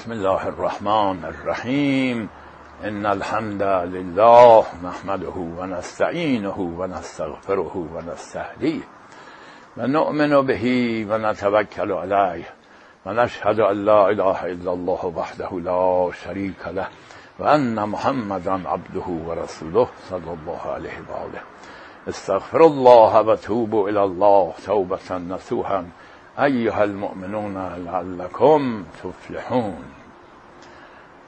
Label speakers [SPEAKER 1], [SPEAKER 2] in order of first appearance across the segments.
[SPEAKER 1] بسم الله الرحمن الرحیم. ان الحمد لله نحمده و نستعینه و نستغفره و نستهدیه و نؤمن به و نتوکل علیه. و نشهد ان لا اله الا الله وحده لا شریک له. و ان محمدا عبده و رسوله صلی الله علیه و آله. استغفر الله و توبوا الى الله توبه نصوحا. ایها المؤمنون لعلكم تفلحون.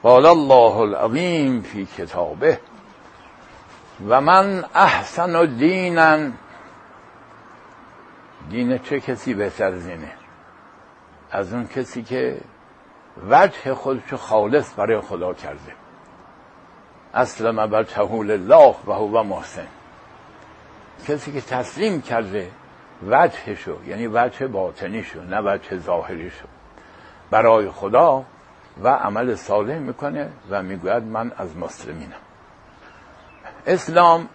[SPEAKER 1] قال الله العظیم فی کتابه و من احسن دینا دین چه کسی بهتر از از اون کسی که وجه خودش خالص برای خدا کرده. اصلا تهول الله و هو محسن. کسی که تسلیم کرده وجهشو یعنی وجه باطنیشو نه وجه ظاهریشو. برای خدا و عمل صالح می‌کنه و می‌گوید من از مسلمینم. اسلام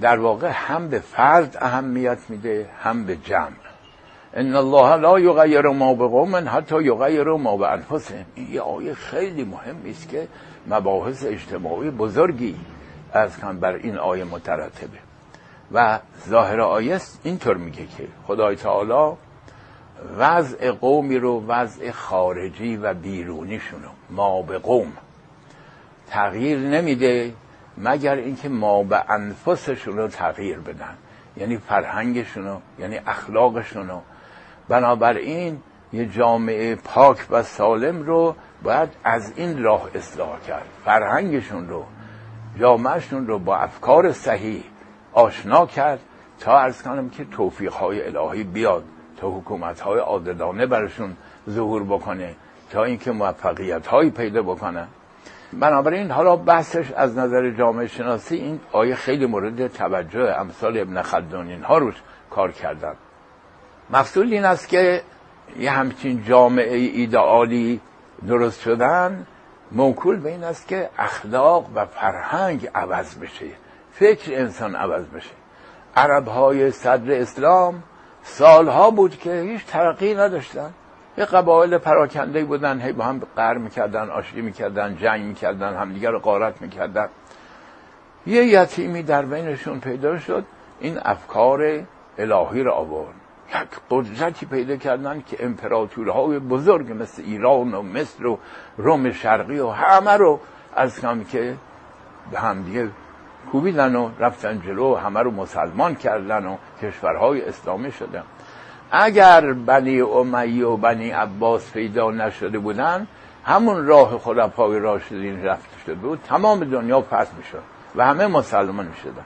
[SPEAKER 1] در واقع هم به فرد اهمیت میده هم به جمع. ان الله لا یغیر ما بقوم حتی یغیر ما به انفسهم این یه آیه خیلی مهمی است که مباحث اجتماعی بزرگی از کم بر این آیه مترتبه. و ظاهر آیه اینطور میگه که خدای تعالی وضع قومی رو وضع خارجی و بیرونیشونو ما به قوم تغییر نمیده مگر اینکه ما به انفسشون رو تغییر بدن یعنی فرهنگشونو یعنی اخلاقشونو بنابراین یه جامعه پاک و سالم رو باید از این راه اصلاح کرد. فرهنگشون رو جامعهشون رو با افکار صحیح آشنا کرد تا ارز کنم که توفیق های الهی بیاد تا حکومت های عادلانه برشون ظهور بکنه تا اینکه موفقیت هایی پیدا بکنه. بنابراین حالا بحثش از نظر جامعه شناسی این آیه خیلی مورد توجه امثال ابن خلدون ها روش کار کردن. مقصود این است که یه همچین جامعه ایدئالی درست شدن موکول به این است که اخلاق و فرهنگ عوض بشه. فکر انسان عوض بشه. عرب های صدر اسلام سالها بود که هیچ ترقی نداشتن. یه قبایل پراکنده بودن هی با هم قهر می‌کردن آشتی می‌کردن جنگ می‌کردن همدیگر رو قارت می‌کردن. یه یتیمی در بینشون پیدا شد این افکار الهی رو آورد. یک قدرتی پیدا کردن که امپراتورهای بزرگ مثل ایران و مصر و روم شرقی و همه رو از کم که به هم دیگه کوبیدن و رفتن جلو و همه رو مسلمان کردن و کشورهای اسلامی شدن. اگر بنی امیه و بنی عباس پیدا نشده بودن همون راه خلفای راشدین رفته شده بود تمام دنیا فتح می‌شد و همه مسلمان می‌شدن.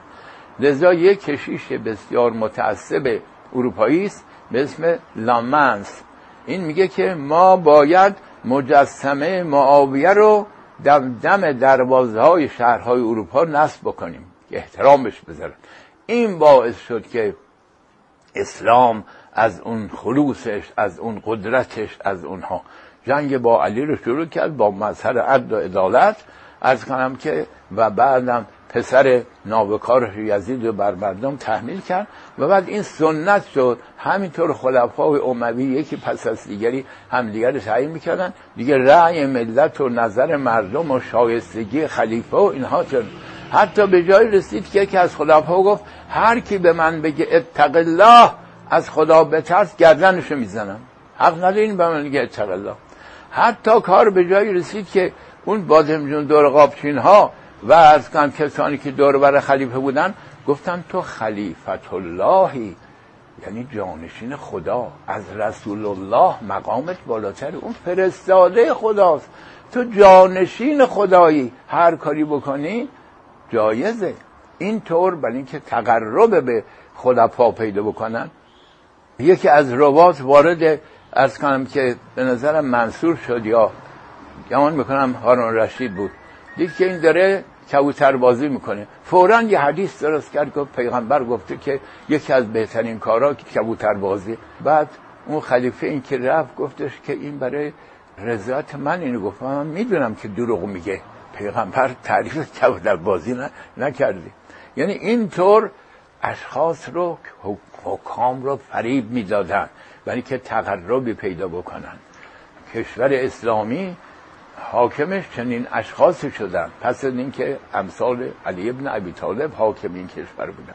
[SPEAKER 1] لذا یک کشیش بسیار متعصب اروپایی است به اسم لامنس این میگه که ما باید مجسمه معاویه رو دم دم دروازه های شهرهای اروپا نصب بکنیم. احترامش بذارن. این باعث شد که اسلام از اون خلوصش از اون قدرتش از اونها. جنگ با علی رو شروع کرد با مظهر عدل و عدالت. از کنم که و بعدم پسر نابکارش یزید رو بر مردم تحمیل کرد و بعد این سنت شد. همینطور خلفای اموی یکی پس از دیگری همدیگر رو تعیین می‌کردن. دیگه رأی ملت و نظر مردم و شایستگی خلیفه و اینها شد. حتی به جای رسید که یکی از خلفا گفت هر کی به من بگه اتق الله از خدا بترس گردنشو می‌زنم. حق ندارین به من بگه اتق الله. حتی کار به جای رسید که اون بادمجون دور قابچین ها و از کن کسانی که دور بر خلیفه بودن گفتن تو خلیفت اللهی یعنی جانشین خدا از رسول الله مقامت بالاتر اون فرستاده خداست. تو جانشین خدایی. هر کاری بکنی جایزه. این طور برای اینکه تقرب به خدا پیدا بکنن. یکی از روات وارد از کنم که به نظرم منصور شد یا گمان می‌کنم هارون رشید بود. دید که این داره کبوتر بازی می‌کنه. فورا یه حدیث درست کرد که پیغمبر گفته که یکی از بهترین کارا کبوتر بازی. بعد اون خلیفه این که رفت گفتش که این برای رضایت من اینو گفت. من می‌دونم که دروغ میگه. پیغمبر تعریف کبوتر بازی نکردی. یعنی اینطور اشخاص رو حکام رو فریب می‌دادن. برای که تقربی پیدا بکنن. کشور اسلامی حاکمش چنین اشخاصی شدن. پس از اینکه امثال علی ابن ابی طالب حاکم این کشور بودن.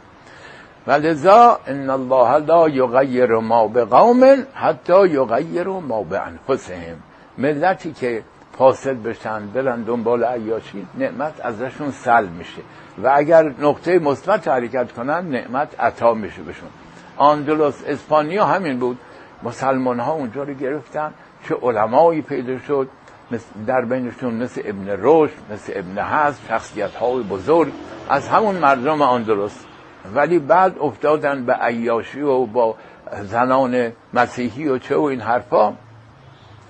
[SPEAKER 1] ولذا ان الله لا یغیر ما بقوم حتی یغیر ما بانفسهم. ملتی که فاسد بشن برن دنبال عیاشی نعمت ازشون سل میشه. و اگر نقطه مثبت حرکت کنن نعمت عطا میشه بهشون. آندلس اسپانیا همین بود. مسلمان ها اونجا رو گرفتن. چه علمایی پیدا شد؟ در بینشون مثل ابن رشد مثل ابن حزم شخصیت های بزرگ. از همون مردم آندلس ولی بعد افتادن به عیاشی و با زنان مسیحی و چه و این حرفا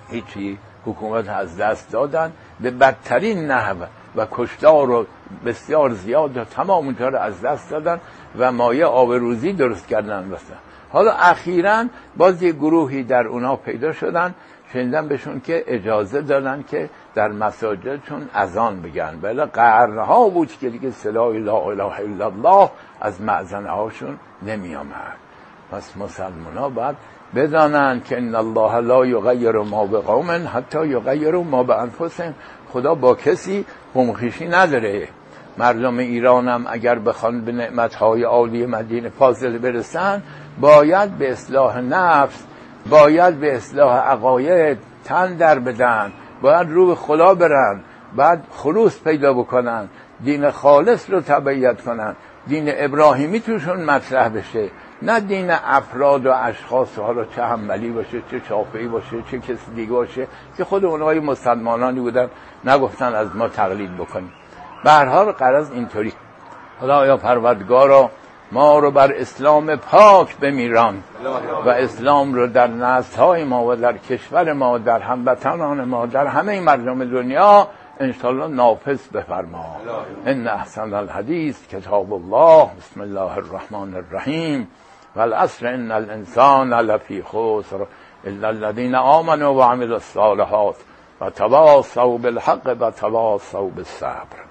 [SPEAKER 1] هیچی حکومت از دست دادن. به بدترین نحو و کشتار رو بسیار زیاد و تمام اونجا رو از دست دادن و مایه آبروزی درست کردن. بسن. حالا اخیرا باز یه گروهی در اونا پیدا شدن شنیدن بهشون که اجازه دادن که در مساجدشون اذان بگن. بله قرنها بود که دیگه سلاح لا اله الا الله از معزنه هاشون نمی آمد پس مسلمان ها باید بدانند که ان الله لا یغیر ما به حتی یغیر ما به انفسهم خدا با کسی قمخیشی نداره. مردم ایران هم اگر بخوان به نعمتهای عالی مدینه فاضل برسن باید به اصلاح نفس باید به اصلاح عقاید تن در بدن باید رو به خدا برن بعد خلوص پیدا بکنن دین خالص رو تبعیت کنن دین ابراهیمی توشون مطرح بشه نه دین افراد و اشخاص حالا چه حنبلی باشه چه شافعی باشه چه کسی دیگه باشه که خود اونهای مسلمانانی بودن نگفتن از ما تقلید بکنیم. به هر حال قرض اینطوری. خدایا پروردگارا ما رو بر اسلام پاک بمیران و اسلام رو در نسل ما و در کشور ما در هموطنان ما در همه مردم دنیا انشاءالله نافذ بفرما. ان احسن الحدیث کتاب الله. بسم الله الرحمن الرحیم. والعصر ان الانسان لفی خسر الا الذين آمنوا وعملوا الصالحات و تواصوا بالحق و بالصبر.